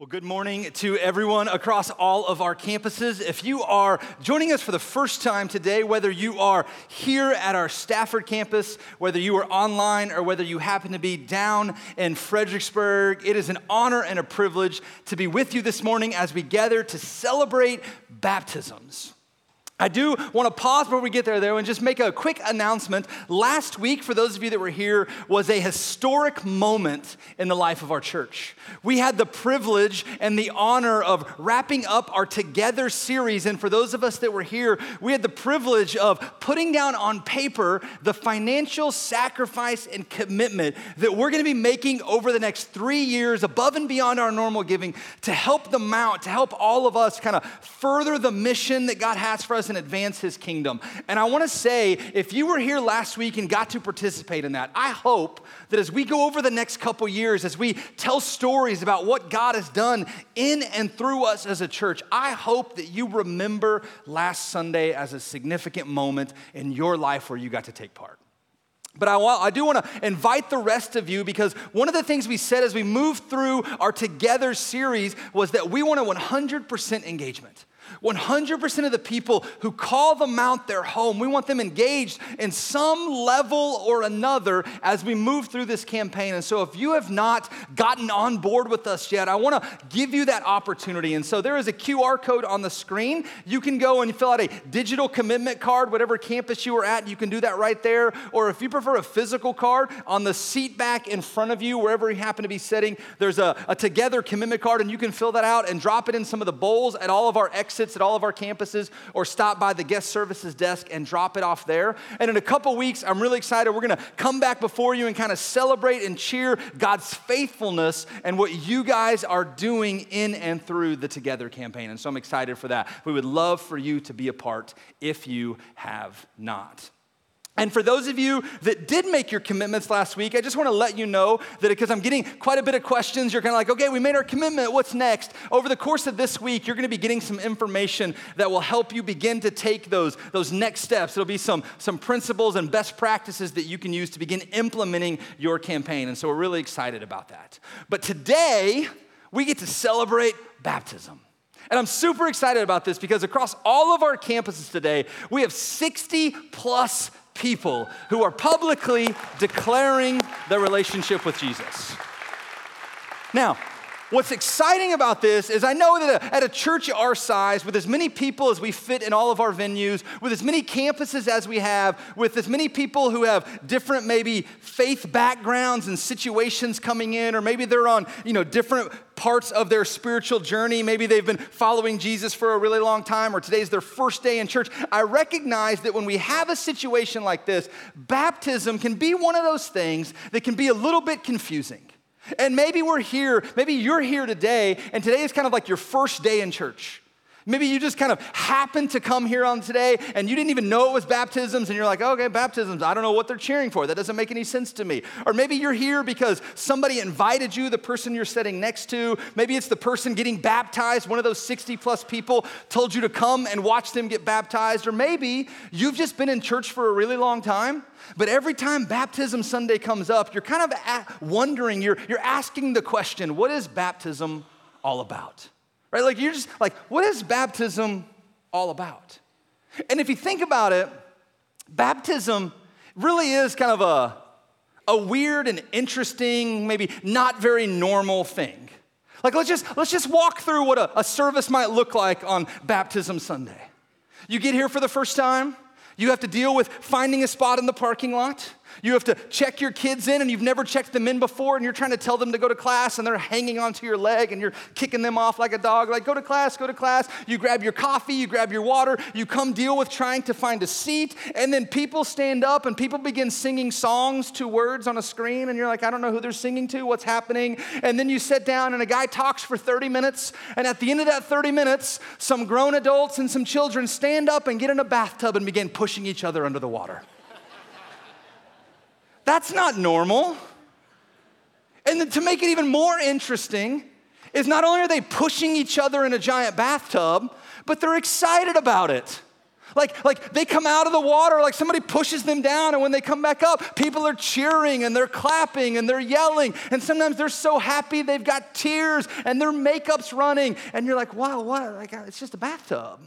Well, good morning to everyone across all of our campuses. If you are joining us for the first time today, whether you are here at our Stafford campus, whether you are online, or whether you happen to be down in Fredericksburg, it is an honor and a privilege to be with you this morning as we gather to celebrate baptisms. I do want to pause before we get there, though, and just make a quick announcement. Last week, for those of you that were here, was a historic moment in the life of our church. We had the privilege and the honor of wrapping up our Together series. And for those of us that were here, we had the privilege of putting down on paper the financial sacrifice and commitment that we're going to be making over the next three years, above and beyond our normal giving, to help the Mount, to help all of us kind of further the mission that God has for us and advance his kingdom. And I want to say, if you were here last week and got to participate in that, I hope that as we go over the next couple years, as we tell stories about what God has done in and through us as a church, I hope that you remember last Sunday as a significant moment in your life where you got to take part. But I, I do want to invite the rest of you because one of the things we said as we moved through our Together series was that we want a 100% engagement. 100% of the people who call the Mount their home, we want them engaged in some level or another as we move through this campaign. And so, if you have not gotten on board with us yet, I want to give you that opportunity. And so, there is a QR code on the screen. You can go and fill out a digital commitment card, whatever campus you are at, you can do that right there. Or if you prefer a physical card, on the seat back in front of you, wherever you happen to be sitting, there's a, a Together commitment card, and you can fill that out and drop it in some of the bowls at all of our exits at all of our campuses or stop by the guest services desk and drop it off there. And in a couple weeks, I'm really excited. We're going to come back before you and kind of celebrate and cheer God's faithfulness and what you guys are doing in and through the Together campaign. And so I'm excited for that. We would love for you to be a part if you have not. And for those of you that did make your commitments last week, I just want to let you know that because I'm getting quite a bit of questions, you're kind of like, okay, we made our commitment, what's next? Over the course of this week, you're going to be getting some information that will help you begin to take those, those next steps. It'll be some, some principles and best practices that you can use to begin implementing your campaign. And so we're really excited about that. But today, we get to celebrate baptism. And I'm super excited about this because across all of our campuses today, we have 60 plus people who are publicly declaring their relationship with Jesus. Now, What's exciting about this is I know that at a church our size, with as many people as we fit in all of our venues, with as many campuses as we have, with as many people who have different maybe faith backgrounds and situations coming in, or maybe they're on, you know, different parts of their spiritual journey. Maybe they've been following Jesus for a really long time, or today's their first day in church. I recognize that when we have a situation like this, baptism can be one of those things that can be a little bit confusing. And maybe we're here, maybe you're here today, and today is kind of like your first day in church. Maybe you just kind of happened to come here on today and you didn't even know it was baptisms, and you're like, okay, baptisms, I don't know what they're cheering for. That doesn't make any sense to me. Or maybe you're here because somebody invited you, the person you're sitting next to. Maybe it's the person getting baptized, one of those 60 plus people told you to come and watch them get baptized. Or maybe you've just been in church for a really long time but every time Baptism Sunday comes up, you're kind of wondering, you're, you're asking the question, what is baptism all about? Right? Like, you're just like, what is baptism all about? And if you think about it, baptism really is kind of a, a weird and interesting, maybe not very normal thing. Like, let's just, let's just walk through what a, a service might look like on Baptism Sunday. You get here for the first time, you have to deal with finding a spot in the parking lot. You have to check your kids in, and you've never checked them in before, and you're trying to tell them to go to class, and they're hanging onto your leg, and you're kicking them off like a dog, like, go to class, go to class. You grab your coffee, you grab your water, you come deal with trying to find a seat, and then people stand up, and people begin singing songs to words on a screen, and you're like, I don't know who they're singing to, what's happening. And then you sit down, and a guy talks for 30 minutes, and at the end of that 30 minutes, some grown adults and some children stand up and get in a bathtub and begin pushing each other under the water. That's not normal. And to make it even more interesting, is not only are they pushing each other in a giant bathtub, but they're excited about it. like, like they come out of the water, like somebody pushes them down, and when they come back up, people are cheering and they're clapping and they're yelling. And sometimes they're so happy they've got tears and their makeup's running. And you're like, wow, what? Like, it's just a bathtub.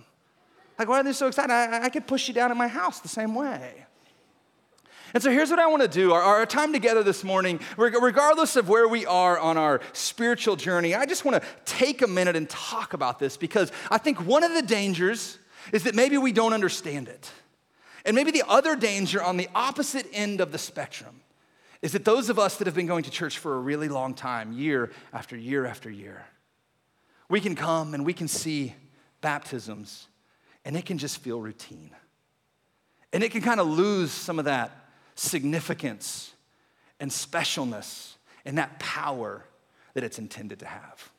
Like, why are they so excited? I, I could push you down in my house the same way. And so here's what I want to do. Our, our, time together this morning, regardless of where we are on our spiritual journey, I just want to take a minute and talk about this because I think one of the dangers is that maybe we don't understand it. And maybe the other danger on the opposite end of the spectrum is that those of us that have been going to church for a really long time, year after year after year, we can come and we can see baptisms and it can just feel routine. And it can kind of lose some of that significance and specialness and that power that it's intended to have.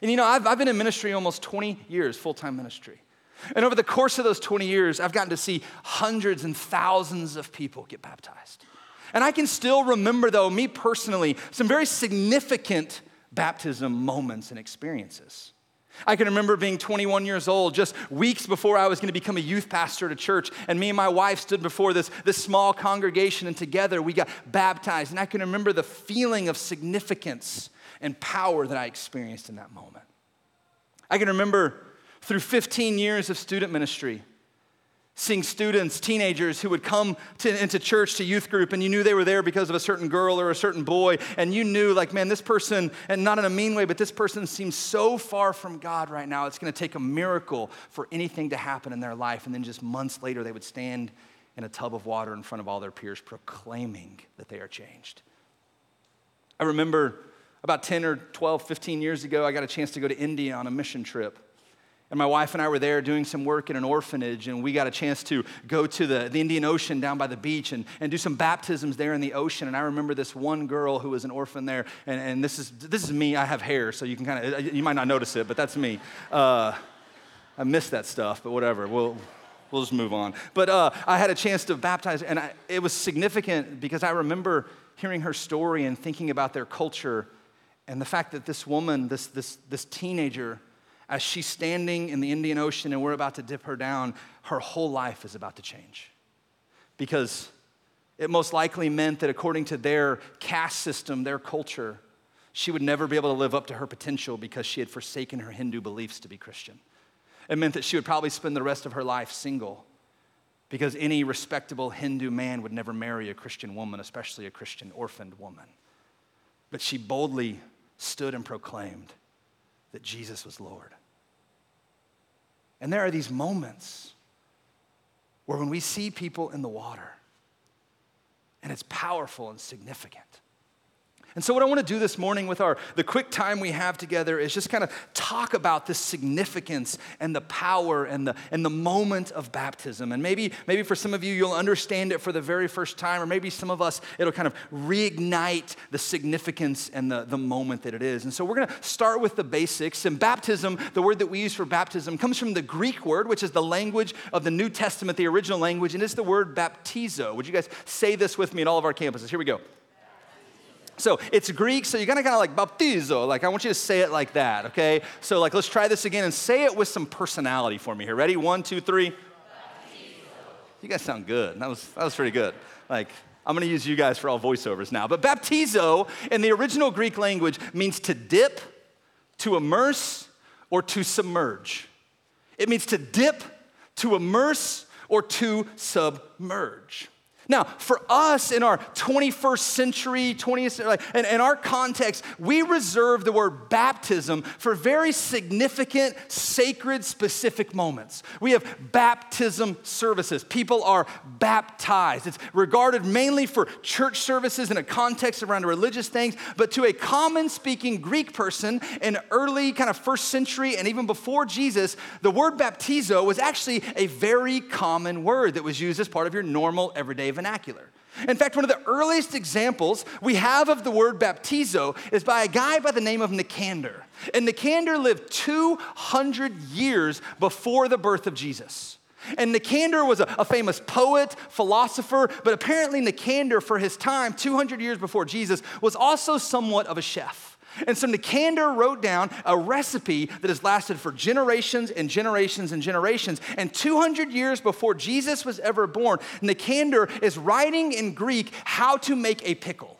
And you know, I've, I've been in ministry almost 20 years, full time ministry. And over the course of those 20 years, I've gotten to see hundreds and thousands of people get baptized. And I can still remember, though, me personally, some very significant baptism moments and experiences. I can remember being 21 years old, just weeks before I was going to become a youth pastor at a church, and me and my wife stood before this, this small congregation, and together we got baptized. And I can remember the feeling of significance and power that I experienced in that moment. I can remember through 15 years of student ministry, seeing students, teenagers who would come to, into church to youth group and you knew they were there because of a certain girl or a certain boy and you knew like man this person and not in a mean way but this person seems so far from god right now it's going to take a miracle for anything to happen in their life. And then just months later they would stand in a tub of water in front of all their peers proclaiming that they are changed. I remember about 10 or 12 15 years ago i got a chance to go to india on a mission trip and my wife and I were there doing some work in an orphanage, and we got a chance to go to the, the Indian Ocean down by the beach and, and do some baptisms there in the ocean. And I remember this one girl who was an orphan there, and, and this, is, this is me. I have hair, so you can kind of, you might not notice it, but that's me. Uh, I miss that stuff, but whatever. We'll, we'll just move on. But uh, I had a chance to baptize, and I, it was significant because I remember hearing her story and thinking about their culture and the fact that this woman, this, this, this teenager, as she's standing in the Indian Ocean and we're about to dip her down, her whole life is about to change. Because it most likely meant that according to their caste system, their culture, she would never be able to live up to her potential because she had forsaken her Hindu beliefs to be Christian. It meant that she would probably spend the rest of her life single because any respectable Hindu man would never marry a Christian woman, especially a Christian orphaned woman. But she boldly stood and proclaimed that Jesus was Lord. And there are these moments where when we see people in the water, and it's powerful and significant. And so, what I want to do this morning with our the quick time we have together is just kind of talk about the significance and the power and the and the moment of baptism. And maybe maybe for some of you you'll understand it for the very first time, or maybe some of us it'll kind of reignite the significance and the, the moment that it is. And so we're going to start with the basics. And baptism, the word that we use for baptism, comes from the Greek word, which is the language of the New Testament, the original language, and it's the word baptizo. Would you guys say this with me at all of our campuses? Here we go. So it's Greek, so you gotta kind of like baptizo. Like I want you to say it like that, okay? So like let's try this again and say it with some personality for me here. Ready? One, two, three. Baptizo. You guys sound good. That was that was pretty good. Like I'm gonna use you guys for all voiceovers now. But baptizo in the original Greek language means to dip, to immerse, or to submerge. It means to dip, to immerse, or to submerge. Now, for us in our 21st century, 20th, and in our context, we reserve the word baptism for very significant, sacred, specific moments. We have baptism services. People are baptized. It's regarded mainly for church services in a context around religious things, but to a common speaking Greek person in early kind of first century and even before Jesus, the word baptizo was actually a very common word that was used as part of your normal everyday vernacular. In fact, one of the earliest examples we have of the word baptizo is by a guy by the name of Nicander. And Nicander lived 200 years before the birth of Jesus. And Nicander was a, a, famous poet, philosopher, but apparently Nicander, for his time, 200 years before Jesus, was also somewhat of a chef. And so Nicander wrote down a recipe that has lasted for generations and generations and generations. And 200 years before Jesus was ever born, Nicander is writing in Greek how to make a pickle.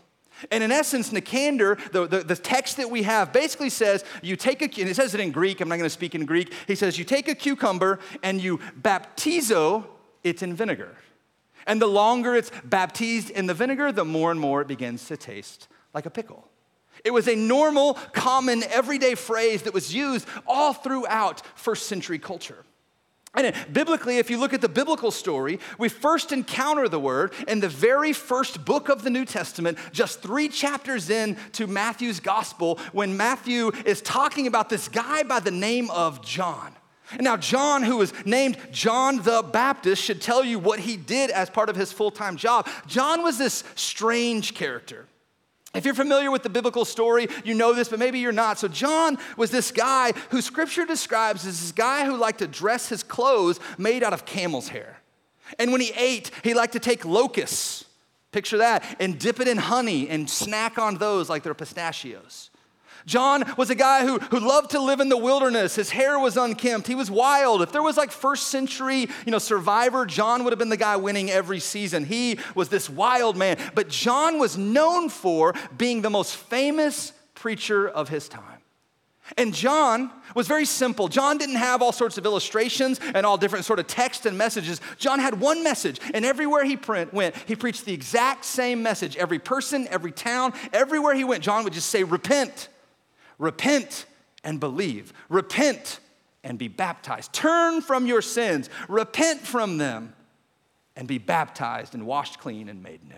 And in essence, Nicander, the, the, the, text that we have, basically says you take a, and it says it in Greek, I'm not going to speak in Greek. He says you take a cucumber and you baptizo it in vinegar. And the longer it's baptized in the vinegar, the more and more it begins to taste like a pickle. It was a normal, common, everyday phrase that was used all throughout first century culture. And biblically, if you look at the biblical story, we first encounter the word in the very first book of the New Testament, just three chapters in to Matthew's gospel, when Matthew is talking about this guy by the name of John. And now, John, who was named John the Baptist, should tell you what he did as part of his full time job. John was this strange character. If you're familiar with the biblical story, you know this, but maybe you're not. So, John was this guy who scripture describes as this guy who liked to dress his clothes made out of camel's hair. And when he ate, he liked to take locusts, picture that, and dip it in honey and snack on those like they're pistachios. John was a guy who, who loved to live in the wilderness. His hair was unkempt. He was wild. If there was like first century, you know, survivor, John would have been the guy winning every season. He was this wild man. But John was known for being the most famous preacher of his time. And John was very simple. John didn't have all sorts of illustrations and all different sort of text and messages. John had one message, and everywhere he print, went, he preached the exact same message. Every person, every town, everywhere he went, John would just say, "Repent." Repent and believe. Repent and be baptized. Turn from your sins, repent from them, and be baptized and washed clean and made new.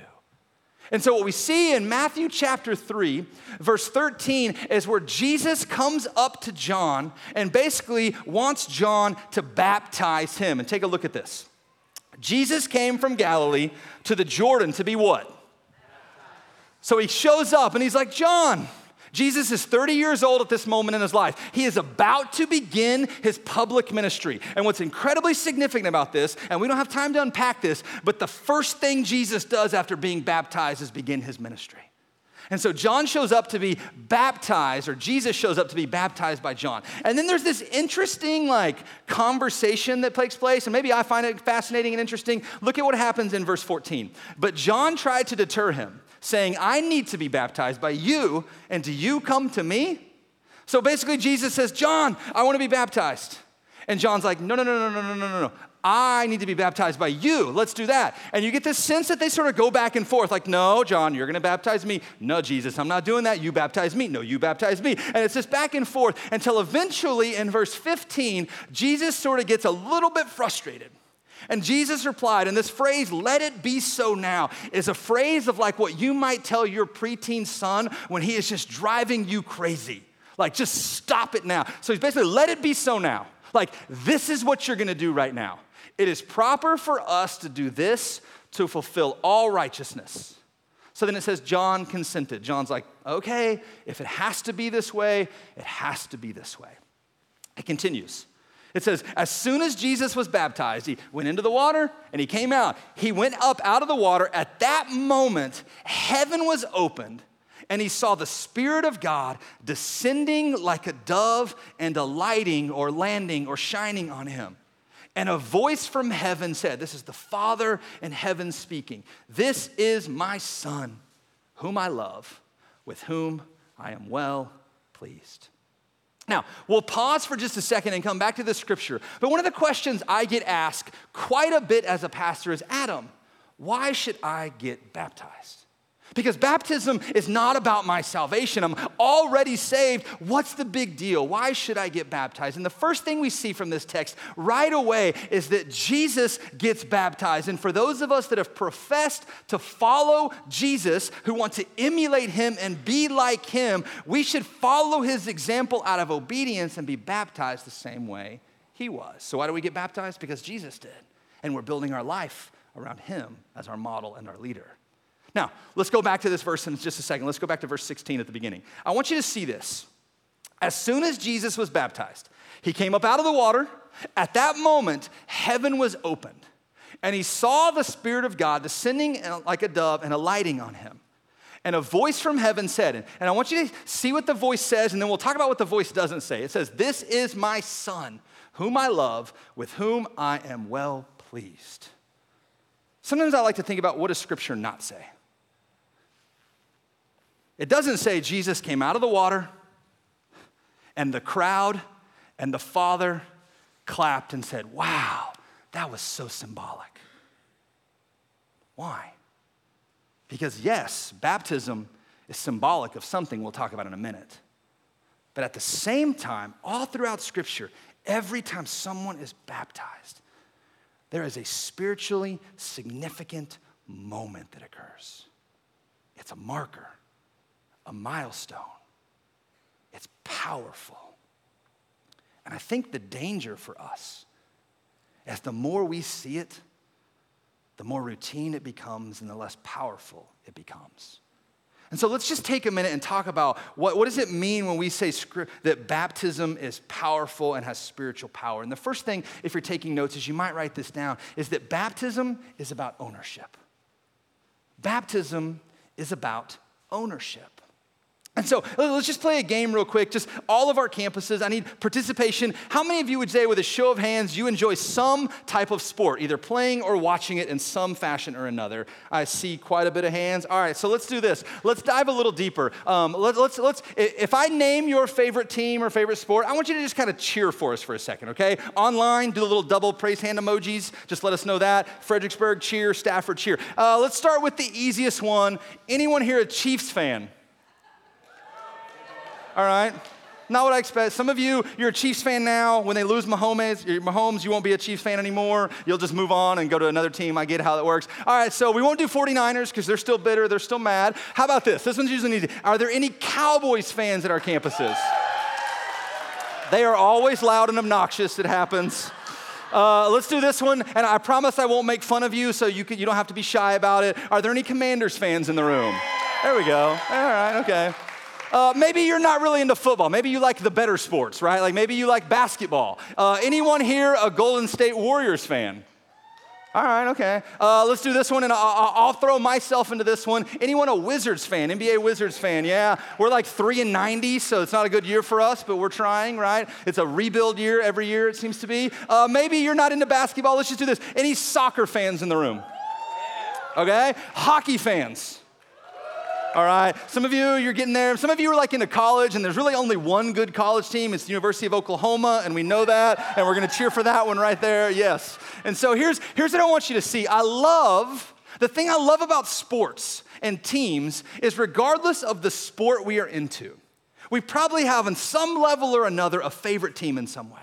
And so, what we see in Matthew chapter 3, verse 13, is where Jesus comes up to John and basically wants John to baptize him. And take a look at this. Jesus came from Galilee to the Jordan to be what? So he shows up and he's like, John, Jesus is 30 years old at this moment in his life. He is about to begin his public ministry. And what's incredibly significant about this, and we don't have time to unpack this, but the first thing Jesus does after being baptized is begin his ministry. And so John shows up to be baptized, or Jesus shows up to be baptized by John. And then there's this interesting, like, conversation that takes place, and maybe I find it fascinating and interesting. Look at what happens in verse 14. But John tried to deter him saying, I need to be baptized by you, and do you come to me? So basically, Jesus says, John, I want to be baptized. And John's like, no, no, no, no, no, no, no, no. No. I need to be baptized by you. Let's do that. And you get this sense that they sort of go back and forth like, no, John, you're going to baptize me. No, Jesus, I'm not doing that. You baptize me. No, you baptize me. And it's just back and forth until eventually in verse 15, Jesus sort of gets a little bit frustrated. And Jesus replied, and this phrase, let it be so now, is a phrase of like what you might tell your preteen son when he is just driving you crazy. Like, just stop it now. So he's basically, let it be so now. Like, this is what you're gonna do right now. It is proper for us to do this to fulfill all righteousness. So then it says, John consented. John's like, okay, if it has to be this way, it has to be this way. It continues. It says, as soon as Jesus was baptized, he went into the water and he came out. He went up out of the water. At that moment, heaven was opened and he saw the Spirit of God descending like a dove and alighting or landing or shining on him. And a voice from heaven said, This is the Father in heaven speaking. This is my Son, whom I love, with whom I am well pleased. Now, we'll pause for just a second and come back to the scripture. But one of the questions I get asked quite a bit as a pastor is Adam, why should I get baptized? Because baptism is not about my salvation. I'm already saved. What's the big deal? Why should I get baptized? And the first thing we see from this text right away is that Jesus gets baptized. And for those of us that have professed to follow Jesus, who want to emulate him and be like him, we should follow his example out of obedience and be baptized the same way he was. So, why do we get baptized? Because Jesus did. And we're building our life around him as our model and our leader. Now, let's go back to this verse in just a second. Let's go back to verse 16 at the beginning. I want you to see this. As soon as Jesus was baptized, he came up out of the water. At that moment, heaven was opened, and he saw the Spirit of God descending like a dove and alighting on him. And a voice from heaven said, and I want you to see what the voice says, and then we'll talk about what the voice doesn't say. It says, This is my son, whom I love, with whom I am well pleased. Sometimes I like to think about what does Scripture not say? It doesn't say Jesus came out of the water and the crowd and the Father clapped and said, Wow, that was so symbolic. Why? Because, yes, baptism is symbolic of something we'll talk about in a minute. But at the same time, all throughout Scripture, every time someone is baptized, there is a spiritually significant moment that occurs. It's a marker, a milestone. It's powerful. And I think the danger for us is the more we see it, the more routine it becomes and the less powerful it becomes. And so let's just take a minute and talk about what, what does it mean when we say that baptism is powerful and has spiritual power. And the first thing, if you're taking notes, is you might write this down, is that baptism is about ownership. Baptism is about ownership. And so let's just play a game real quick. Just all of our campuses, I need participation. How many of you would say, with a show of hands, you enjoy some type of sport, either playing or watching it in some fashion or another? I see quite a bit of hands. All right, so let's do this. Let's dive a little deeper. Um, let, let's, let's, if I name your favorite team or favorite sport, I want you to just kind of cheer for us for a second, okay? Online, do the little double praise hand emojis. Just let us know that. Fredericksburg, cheer. Stafford, cheer. Uh, let's start with the easiest one. Anyone here a Chiefs fan? All right? Not what I expect. Some of you, you're a Chiefs fan now. When they lose Mahomes, Mahomes, you won't be a Chiefs fan anymore. You'll just move on and go to another team. I get how that works. All right, so we won't do 49ers because they're still bitter, they're still mad. How about this? This one's usually easy. Are there any Cowboys fans at our campuses? They are always loud and obnoxious. It happens. Uh, let's do this one, and I promise I won't make fun of you, so you, can, you don't have to be shy about it. Are there any Commanders fans in the room? There we go. All right, okay. Uh, maybe you're not really into football. Maybe you like the better sports, right? Like maybe you like basketball. Uh, anyone here a Golden State Warriors fan? All right, okay. Uh, let's do this one, and I'll, I'll, throw myself into this one. Anyone a Wizards fan, NBA Wizards fan? Yeah, we're like three and ninety, so it's not a good year for us, but we're trying, right? It's a rebuild year every year, it seems to be. Uh, maybe you're not into basketball. Let's just do this. Any soccer fans in the room? Okay, hockey fans all right? Some of you, you're getting there. Some of you are like into college, and there's really only one good college team. It's the University of Oklahoma, and we know that, and we're gonna cheer for that one right there, yes. And so here's, here's what I want you to see. I love, the thing I love about sports and teams is regardless of the sport we are into, we probably have, on some level or another, a favorite team in some way.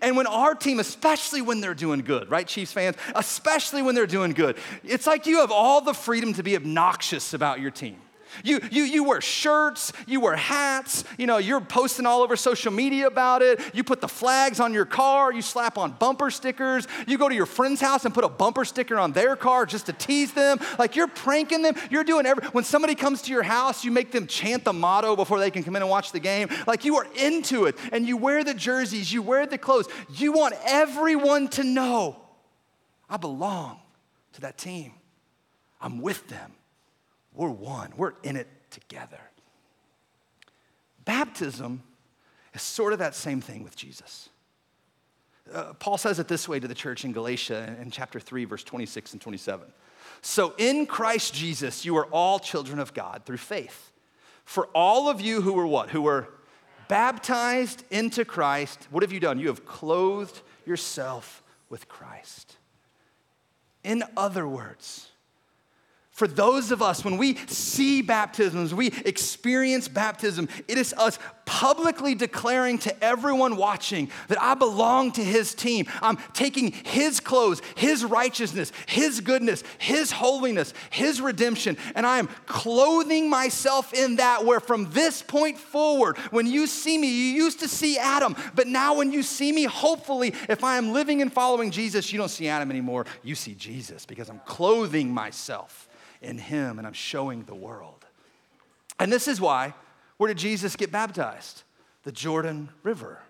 And when our team, especially when they're doing good, right, Chiefs fans, especially when they're doing good, it's like you have all the freedom to be obnoxious about your team. You, you, you wear shirts, you wear hats, you know, you're posting all over social media about it. You put the flags on your car, you slap on bumper stickers, you go to your friend's house and put a bumper sticker on their car just to tease them. Like you're pranking them. You're doing every when somebody comes to your house, you make them chant the motto before they can come in and watch the game. Like you are into it and you wear the jerseys, you wear the clothes. You want everyone to know I belong to that team. I'm with them. We're one, we're in it together. Baptism is sort of that same thing with Jesus. Uh, Paul says it this way to the church in Galatia in chapter 3, verse 26 and 27. So in Christ Jesus, you are all children of God through faith. For all of you who were what? Who were baptized into Christ, what have you done? You have clothed yourself with Christ. In other words, for those of us, when we see baptisms, we experience baptism, it is us publicly declaring to everyone watching that I belong to his team. I'm taking his clothes, his righteousness, his goodness, his holiness, his redemption, and I am clothing myself in that. Where from this point forward, when you see me, you used to see Adam, but now when you see me, hopefully, if I am living and following Jesus, you don't see Adam anymore. You see Jesus because I'm clothing myself in Him and I'm showing the world. And this is why, where did Jesus get baptized? The Jordan River.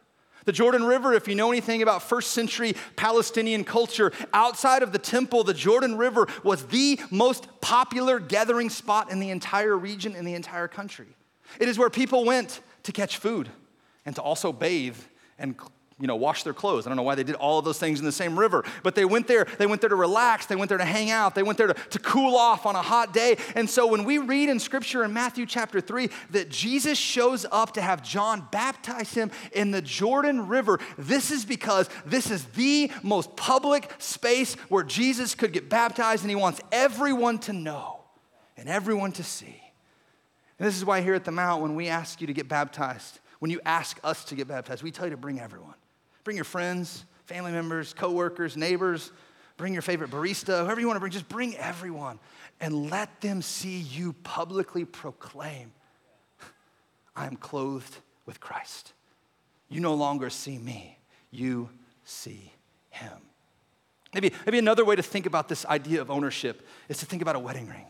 The Jordan River, if you know anything about first century Palestinian culture, outside of the temple, the Jordan River was the most popular gathering spot in the entire region, in the entire country. It is where people went to catch food and to also bathe and you know, wash their clothes. I don't know why they did all of those things in the same river, but they went there, they went there to relax, they went there to hang out, they went there to, to cool off on a hot day. And so when we read in scripture in Matthew chapter 3 that Jesus shows up to have John baptize him in the Jordan River, this is because this is the most public space where Jesus could get baptized, and he wants everyone to know and everyone to see. And this is why here at the Mount, when we ask you to get baptized, when you ask us to get baptized, we tell you to bring everyone. Bring your friends, family members, coworkers, neighbors. Bring your favorite barista, whoever you want to bring. Just bring everyone and let them see you publicly proclaim, I am clothed with Christ. You no longer see me, you see him. Maybe, maybe another way to think about this idea of ownership is to think about a wedding ring.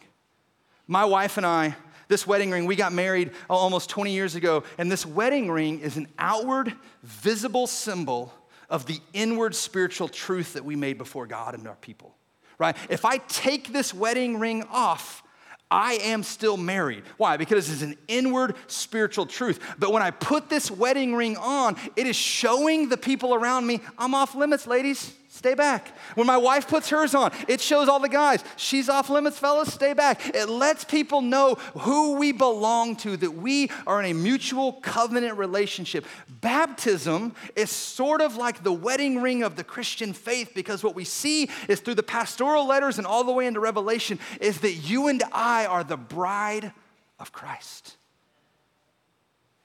My wife and I, this wedding ring, we got married almost 20 years ago, and this wedding ring is an outward, visible symbol of the inward spiritual truth that we made before God and our people, right? If I take this wedding ring off, I am still married. Why? Because it's an inward spiritual truth. But when I put this wedding ring on, it is showing the people around me, I'm off limits, ladies. Stay back. When my wife puts hers on, it shows all the guys, she's off limits, fellas, stay back. It lets people know who we belong to, that we are in a mutual covenant relationship. Baptism is sort of like the wedding ring of the Christian faith because what we see is through the pastoral letters and all the way into Revelation is that you and I are the bride of Christ.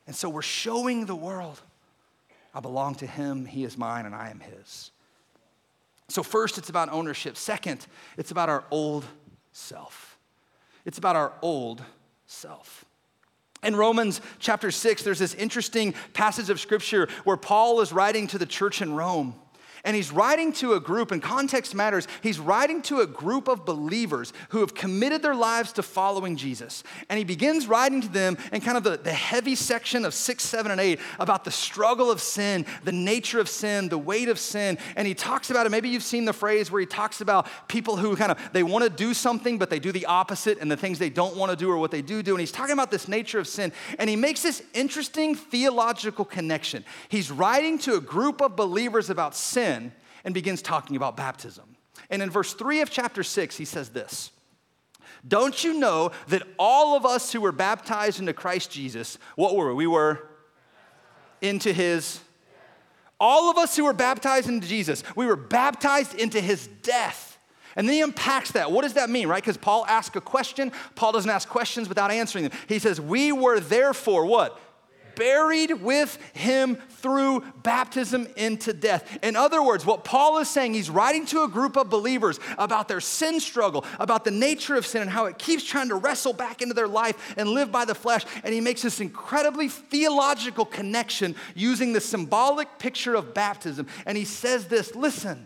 And so we're showing the world I belong to him, he is mine, and I am his. So, first, it's about ownership. Second, it's about our old self. It's about our old self. In Romans chapter 6, there's this interesting passage of scripture where Paul is writing to the church in Rome. And he's writing to a group, and context matters. He's writing to a group of believers who have committed their lives to following Jesus. And he begins writing to them in kind of the, the heavy section of six, seven, and eight about the struggle of sin, the nature of sin, the weight of sin. And he talks about it. Maybe you've seen the phrase where he talks about people who kind of they want to do something, but they do the opposite, and the things they don't want to do are what they do do. And he's talking about this nature of sin. And he makes this interesting theological connection. He's writing to a group of believers about sin sin and begins talking about baptism. And in verse 3 of chapter 6, he says this Don't you know that all of us who were baptized into Christ Jesus, what were we? We were into his. All of us who were baptized into Jesus, we were baptized into his death. And then he unpacks that. What does that mean, right? Because Paul asks a question. Paul doesn't ask questions without answering them. He says, We were therefore what? Buried with him through baptism into death. In other words, what Paul is saying, he's writing to a group of believers about their sin struggle, about the nature of sin and how it keeps trying to wrestle back into their life and live by the flesh. And he makes this incredibly theological connection using the symbolic picture of baptism. And he says this listen,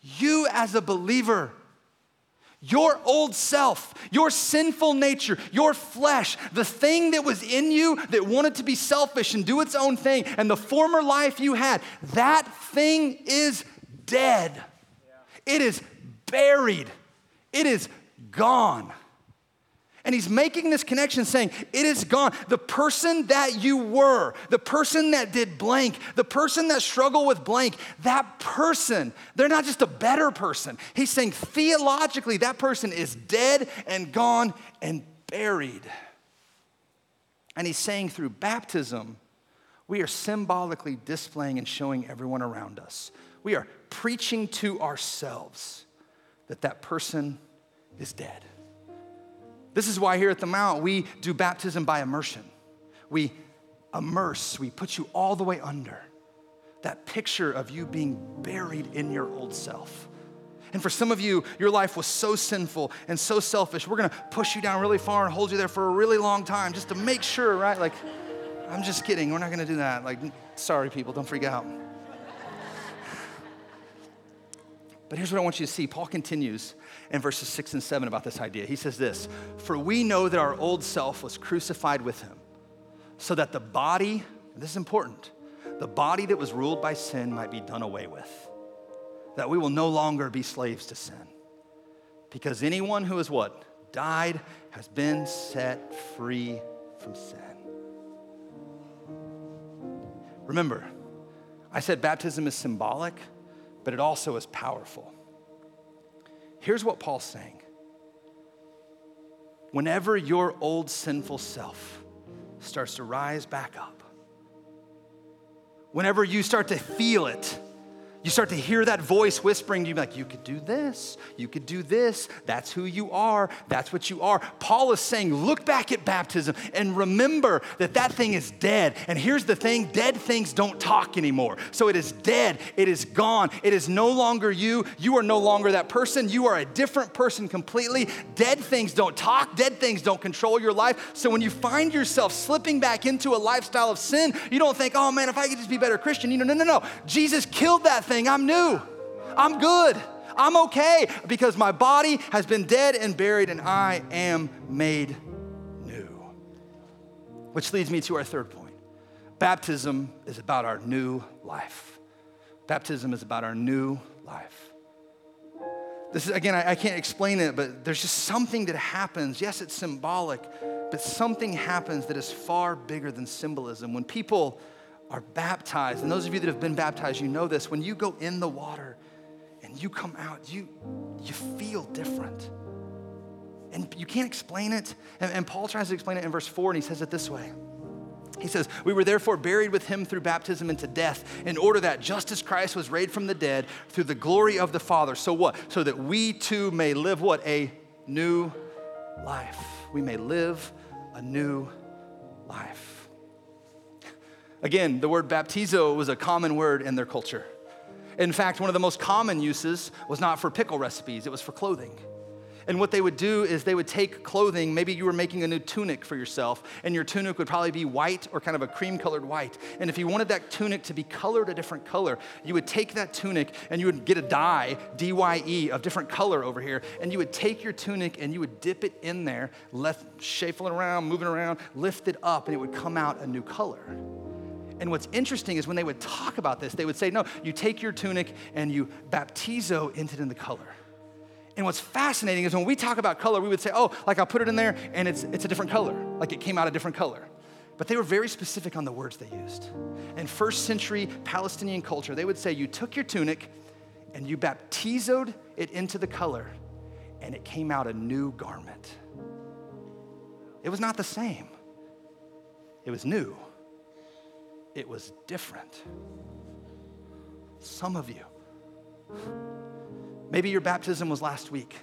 you as a believer, your old self, your sinful nature, your flesh, the thing that was in you that wanted to be selfish and do its own thing, and the former life you had, that thing is dead. It is buried. It is gone. And he's making this connection saying, It is gone. The person that you were, the person that did blank, the person that struggled with blank, that person, they're not just a better person. He's saying theologically, that person is dead and gone and buried. And he's saying through baptism, we are symbolically displaying and showing everyone around us. We are preaching to ourselves that that person is dead. This is why here at the Mount we do baptism by immersion. We immerse, we put you all the way under. That picture of you being buried in your old self. And for some of you, your life was so sinful and so selfish. We're gonna push you down really far and hold you there for a really long time just to make sure, right? Like, I'm just kidding. We're not gonna do that. Like, sorry, people, don't freak out. But here's what I want you to see. Paul continues in verses six and seven about this idea. He says this For we know that our old self was crucified with him, so that the body, this is important, the body that was ruled by sin might be done away with, that we will no longer be slaves to sin. Because anyone who has what? Died has been set free from sin. Remember, I said baptism is symbolic, but it also is powerful. Here's what Paul's saying whenever your old sinful self starts to rise back up, whenever you start to feel it, you start to hear that voice whispering to you, like, you could do this, you could do this, that's who you are, that's what you are. Paul is saying, look back at baptism and remember that that thing is dead. And here's the thing dead things don't talk anymore. So it is dead, it is gone, it is no longer you. You are no longer that person, you are a different person completely. Dead things don't talk, dead things don't control your life. So when you find yourself slipping back into a lifestyle of sin, you don't think, oh man, if I could just be better Christian. You know, no, no, no. Jesus killed that thing I'm new. I'm good. I'm okay because my body has been dead and buried and I am made new. Which leads me to our third point. Baptism is about our new life. Baptism is about our new life. This is, again, I, I, can't explain it, but there's just something that happens. Yes, it's symbolic, but something happens that is far bigger than symbolism. When people are baptized, and those of you that have been baptized, you know this. When you go in the water and you come out, you, you feel different. And you can't explain it. And, and Paul tries to explain it in verse 4, and he says it this way. He says, We were therefore buried with him through baptism into death, in order that just as Christ was raised from the dead through the glory of the Father. So what? So that we too may live what? A new life. We may live a new life. Again, the word baptizo was a common word in their culture. In fact, one of the most common uses was not for pickle recipes, it was for clothing. And what they would do is they would take clothing, maybe you were making a new tunic for yourself, and your tunic would probably be white or kind of a cream colored white. And if you wanted that tunic to be colored a different color, you would take that tunic and you would get a dye, D Y E, of different color over here, and you would take your tunic and you would dip it in there, left shuffling around, moving around, lift it up, and it would come out a new color. And what's interesting is when they would talk about this, they would say, no, you take your tunic and you baptizo into it in the color. And what's fascinating is when we talk about color, we would say, oh, like I'll put it in there and it's, it's a different color, like it came out a different color. But they were very specific on the words they used. In first century Palestinian culture, they would say, you took your tunic and you baptizoed it into the color and it came out a new garment. It was not the same, it was new it was different. Some of you, maybe your baptism was last week.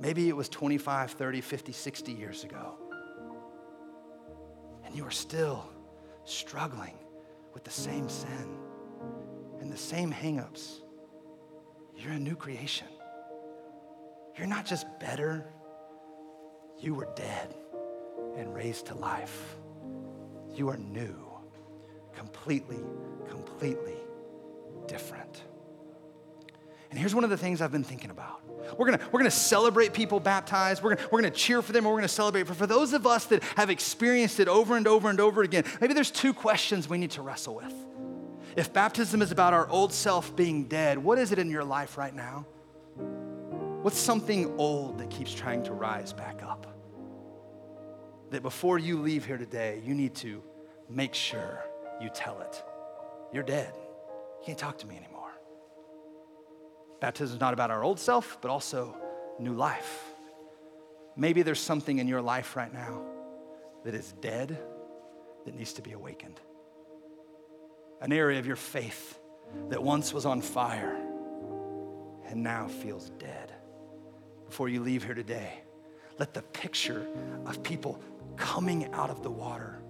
Maybe it was 25, 30, 50, 60 years ago. And you are still struggling with the same sin and the same hangups. You're a new creation. You're not just better, you were dead and raised to life. You are new completely, completely different. And here's one of the things I've been thinking about. We're gonna, we're gonna celebrate people baptized. We're gonna, we're gonna cheer for them. We're gonna celebrate. But for those of us that have experienced it over and over and over again, maybe there's two questions we need to wrestle with. If baptism is about our old self being dead, what is it in your life right now? What's something old that keeps trying to rise back up? That before you leave here today, you need to make sure you tell it. You're dead. You can't talk to me anymore. Baptism is not about our old self, but also new life. Maybe there's something in your life right now that is dead that needs to be awakened. An area of your faith that once was on fire and now feels dead. Before you leave here today, let the picture of people coming out of the water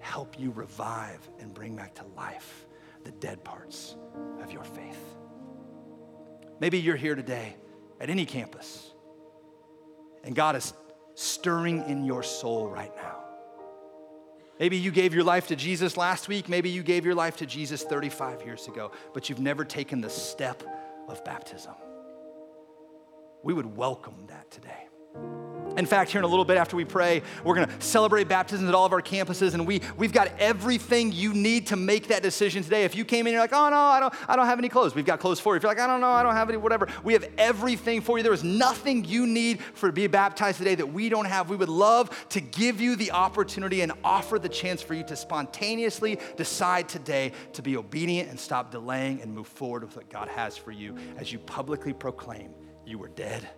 help you revive and bring back to life the dead parts of your faith. Maybe you're here today at any campus, and God is stirring in your soul right now. Maybe you gave your life to Jesus last week. Maybe you gave your life to Jesus 35 years ago, but you've never taken the step of baptism. We would welcome that today. In fact, here in a little bit after we pray, we're going to celebrate baptisms at all of our campuses, and we, we've got everything you need to make that decision today. If you came in you're like, oh no, I don't, I don't have any clothes, we've got clothes for you. If you're like, I don't know, I don't have any, whatever, we have everything for you. There is nothing you need for to be baptized today that we don't have. We would love to give you the opportunity and offer the chance for you to spontaneously decide today to be obedient and stop delaying and move forward with what God has for you as you publicly proclaim you were dead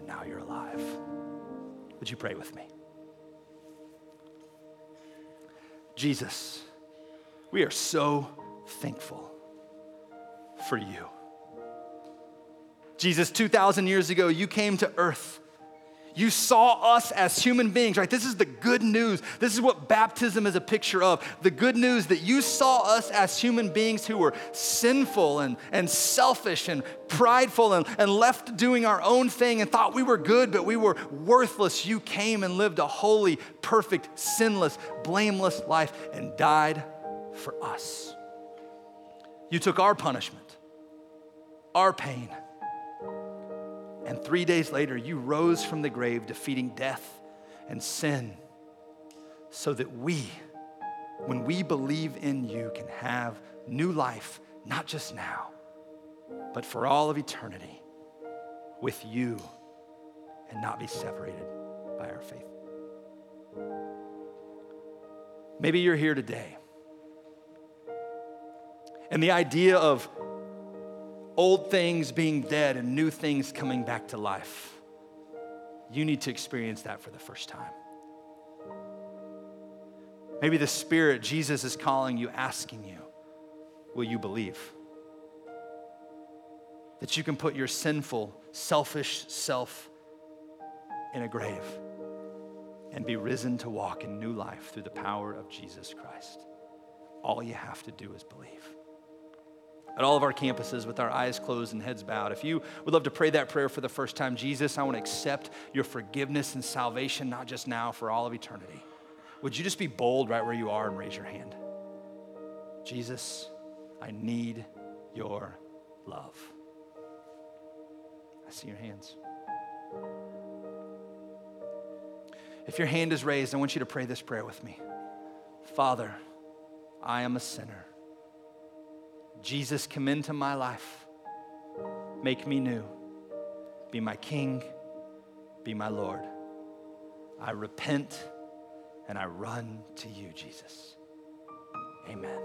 and now you're alive. Would you pray with me? Jesus, we are so thankful for you. Jesus, 2,000 years ago, you came to earth you saw us as human beings, right? This is the good news. This is what baptism is a picture of. The good news that you saw us as human beings who were sinful and, and selfish and prideful and, and left doing our own thing and thought we were good, but we were worthless. You came and lived a holy, perfect, sinless, blameless life and died for us. You took our punishment, our pain and three days later, you rose from the grave, defeating death and sin, so that we, when we believe in you, can have new life, not just now, but for all of eternity with you and not be separated by our faith. Maybe you're here today. And the idea of old things being dead and new things coming back to life. You need to experience that for the first time. Maybe the Spirit, Jesus is calling you, asking you, will you believe? That you can put your sinful, selfish self in a grave and be risen to walk in new life through the power of Jesus Christ. All you have to do is believe at all of our campuses with our eyes closed and heads bowed. If you would love to pray that prayer for the first time, Jesus, I want to accept your forgiveness and salvation, not just now, for all of eternity. Would you just be bold right where you are and raise your hand? Jesus, I need your love. I see your hands. If your hand is raised, I want you to pray this prayer with me. Father, I am a sinner. Jesus, come into my life. Make me new. Be my King. Be my Lord. I repent and I run to you, Jesus. Amen.